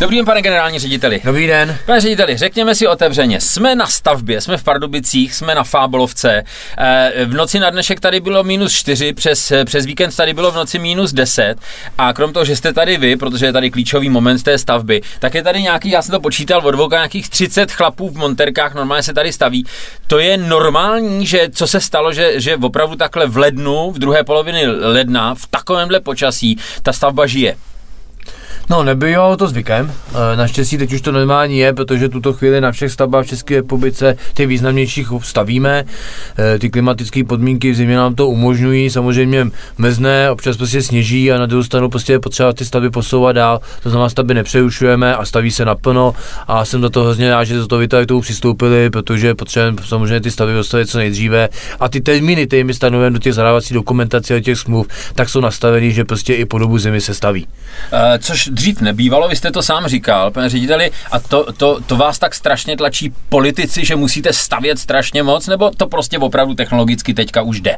Dobrý den, pane generální řediteli. Dobrý den. Pane řediteli, řekněme si otevřeně, jsme na stavbě, jsme v Pardubicích, jsme na Fábolovce. Eh, v noci na dnešek tady bylo minus 4, přes, přes víkend tady bylo v noci minus 10. A krom toho, že jste tady vy, protože je tady klíčový moment té stavby, tak je tady nějaký, já jsem to počítal od dvou, nějakých 30 chlapů v monterkách, normálně se tady staví. To je normální, že co se stalo, že, že opravdu takhle v lednu, v druhé polovině ledna, v takovémhle počasí, ta stavba žije. No, nebylo to zvykem. E, naštěstí teď už to normální je, protože tuto chvíli na všech stavbách v České republice ty významnějších stavíme. E, ty klimatické podmínky v zimě nám to umožňují. Samozřejmě mezne, občas prostě sněží a na druhou stranu prostě je potřeba ty stavby posouvat dál. To znamená, stavby nepřerušujeme a staví se naplno. A jsem za to hrozně rád, že za to tomu přistoupili, protože potřebujeme samozřejmě ty stavby postavit co nejdříve. A ty termíny, které my stanovujeme do těch zadávacích dokumentací a těch smluv, tak jsou nastaveny, že prostě i po dobu zimy se staví. E, což dřív nebývalo, vy jste to sám říkal, pane řediteli, a to, to, to vás tak strašně tlačí politici, že musíte stavět strašně moc, nebo to prostě opravdu technologicky teďka už jde?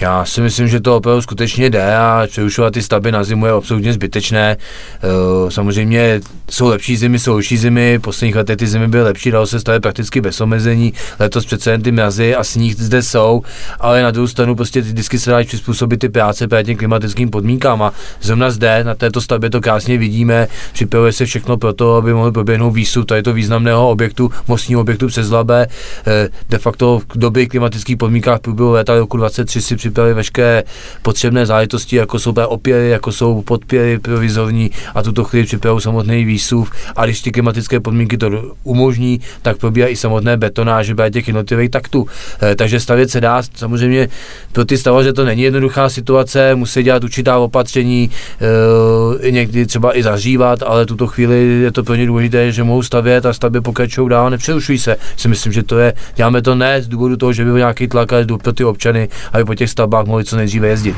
Já si myslím, že to opravdu skutečně jde a přerušovat ty stavby na zimu je absolutně zbytečné. Eh, samozřejmě jsou lepší zimy, jsou horší zimy, v posledních letech ty zimy byly lepší, dalo se stavit prakticky bez omezení, letos přece jen ty mrazy a sníh zde jsou, ale na druhou stranu prostě ty disky se dají přizpůsobit ty práce právě těm klimatickým podmínkám a zrovna zde na této stavbě to krásně vidíme, připravuje se všechno pro to, aby mohl proběhnout výstup tady to významného objektu, mostního objektu přes Labe. Eh, de facto v době klimatických podmínkách průběhu léta roku 23 si připravili veškeré potřebné záležitosti, jako jsou opěry, jako jsou podpěry provizorní a tuto chvíli připravují samotný výsuv. A když ty klimatické podmínky to umožní, tak probíhá i samotné betonáže těch jednotlivých taktů. E, takže stavět se dá. Samozřejmě pro ty stavaře to není jednoduchá situace, musí dělat určitá opatření, e, někdy třeba i zažívat, ale tuto chvíli je to pro ně důležité, že mohou stavět a stavby pokračují dál, nepřerušují se. Si myslím, že to je, děláme to ne z důvodu toho, že by byl nějaký tlak, ale pro ty občany, aby po těch stavbách mohli co nejdříve jezdit.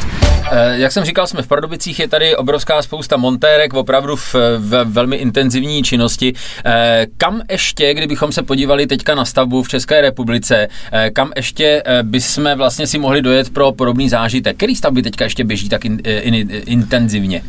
Eh, jak jsem říkal, jsme v Pardubicích, je tady obrovská spousta montérek, opravdu v, v velmi intenzivní činnosti. Eh, kam ještě, kdybychom se podívali teďka na stavbu v České republice, eh, kam ještě bychom vlastně si mohli dojet pro podobný zážitek? Který stavby teďka ještě běží tak in, in, in, intenzivně?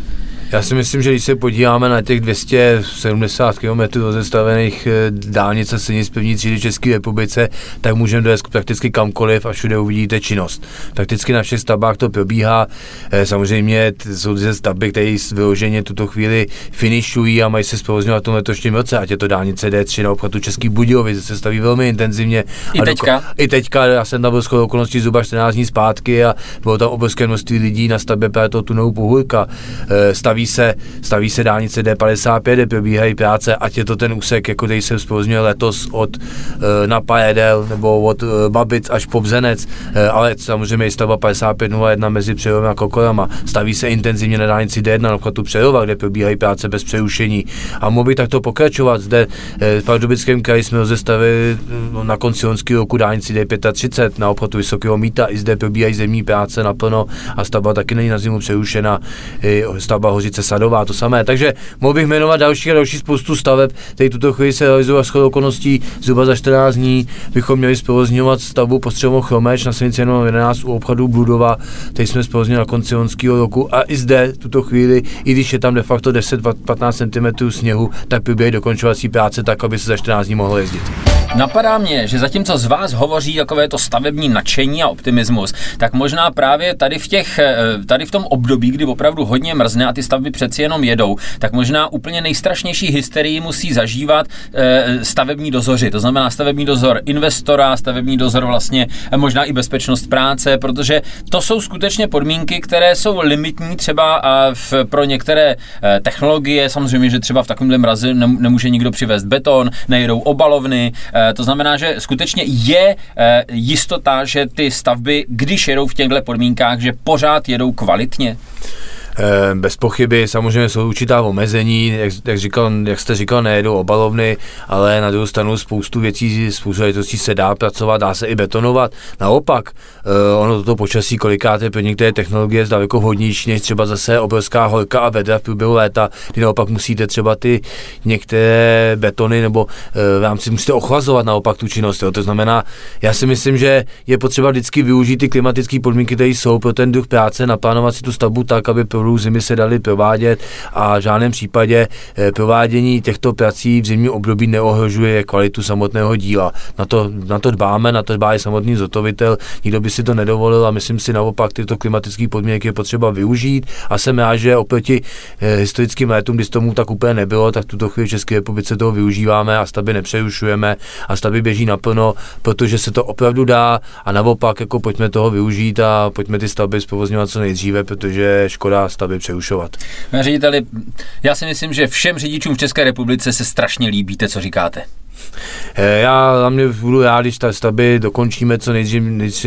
Já si myslím, že když se podíváme na těch 270 km rozestavených eh, dálnic a silnic první třídy České republice, tak můžeme dojezd prakticky kamkoliv a všude uvidíte činnost. Prakticky na všech stavbách to probíhá. Eh, samozřejmě jsou ty stavby, které vyloženě tuto chvíli finišují a mají se zprovozňovat v tom letošním roce, ať je to dálnice D3 na obchvatu Český Budějovic, se staví velmi intenzivně. I a teďka? Doko- I teďka, já jsem tam byl skoro okolností zhruba 14 dní zpátky a bylo tam obrovské množství lidí na stavbě právě toho tunelu Pohůrka. Eh, staví staví se, staví se dálnice D55, kde probíhají práce, ať je to ten úsek, jako který se zpozňuje letos od e, na Pajedel nebo od e, Babic až po Bzenec, e, ale samozřejmě i stavba 5501 mezi Přerovem a Kokorama. Staví se intenzivně na dálnici D1 na obchvatu Přerova, kde probíhají práce bez přerušení. A mohl by takto pokračovat. Zde e, v Pardubickém kraji jsme rozestavili na konci loňského roku dálnici D35 na obchvatu Vysokého míta. I zde probíhají zemní práce naplno a stavba taky není na zimu přerušena. E, stavba hoří Hořice Sadová, to samé. Takže mohl bych jmenovat další a další spoustu staveb, které tuto chvíli se realizují a shodou okolností zhruba za 14 dní bychom měli zprovozňovat stavbu postřelmo Chromeč na silnici 11 u obchodu Bludova, který jsme zprovozňovali na konci loňského roku a i zde tuto chvíli, i když je tam de facto 10-15 cm sněhu, tak probíhají dokončovací práce tak, aby se za 14 dní mohlo jezdit. Napadá mě, že zatímco z vás hovoří takové to stavební nadšení a optimismus, tak možná právě tady v, těch, eh, tady v tom období, kdy opravdu hodně mrzne a ty stavby přeci jenom jedou, tak možná úplně nejstrašnější hysterii musí zažívat eh, stavební dozoři. To znamená stavební dozor investora, stavební dozor vlastně eh, možná i bezpečnost práce, protože to jsou skutečně podmínky, které jsou limitní třeba v, pro některé technologie. Samozřejmě, že třeba v takovémhle mrazi nemůže nikdo přivést beton, nejedou obalovny, to znamená, že skutečně je eh, jistota, že ty stavby, když jedou v těchto podmínkách, že pořád jedou kvalitně? Eh, bez pochyby, samozřejmě jsou určitá omezení, jak, jak, říkal, jak jste říkal, nejedou obalovny, ale na druhou stranu spoustu věcí, spoustu věcí se dá pracovat, dá se i betonovat. Naopak, eh, ono toto počasí kolikrát je pro některé technologie daleko vhodnější, než třeba zase obrovská horka a vedra v průběhu léta, kdy naopak musíte třeba ty některé betony nebo v rámci musíte ochlazovat naopak tu činnost. Jo. To znamená, já si myslím, že je potřeba vždycky využít ty klimatické podmínky, které jsou pro ten druh práce, naplánovat si tu stavbu tak, aby pro zimy se daly provádět a v žádném případě eh, provádění těchto prací v zimním období neohrožuje kvalitu samotného díla. Na to, na to dbáme, na to dbá i samotný zotovitel, nikdo by si to nedovolil a myslím si naopak tyto klimatické podmínky je potřeba využít. A jsem rád, že oproti eh, historickým letům, kdy tomu tak úplně nebylo, tak tuto chvíli v České republice toho využíváme a stavby nepřerušujeme a stavby běží naplno, protože se to opravdu dá. A naopak jako pojďme toho využít a pojďme ty stavby zprovozňovat co nejdříve, protože škoda stavby přerušovat. Řediteli, já si myslím, že všem řidičům v České republice se strašně líbíte, co říkáte. Eh, já za mě budu rád, když ta stavby dokončíme co nejdřív,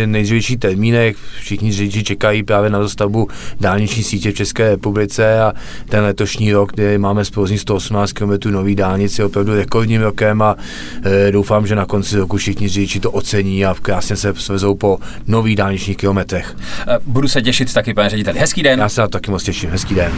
nejdřívější termínech. Všichni řidiči čekají právě na dostavbu dálniční sítě v České republice a ten letošní rok, kdy máme zprovozní 118 km nový dálnici, je opravdu rekordním rokem a e, doufám, že na konci roku všichni řidiči to ocení a krásně se svezou po nových dálničních kilometrech. Eh, budu se těšit taky, pane řediteli. Hezký den. Já se na to taky moc těším. Hezký den.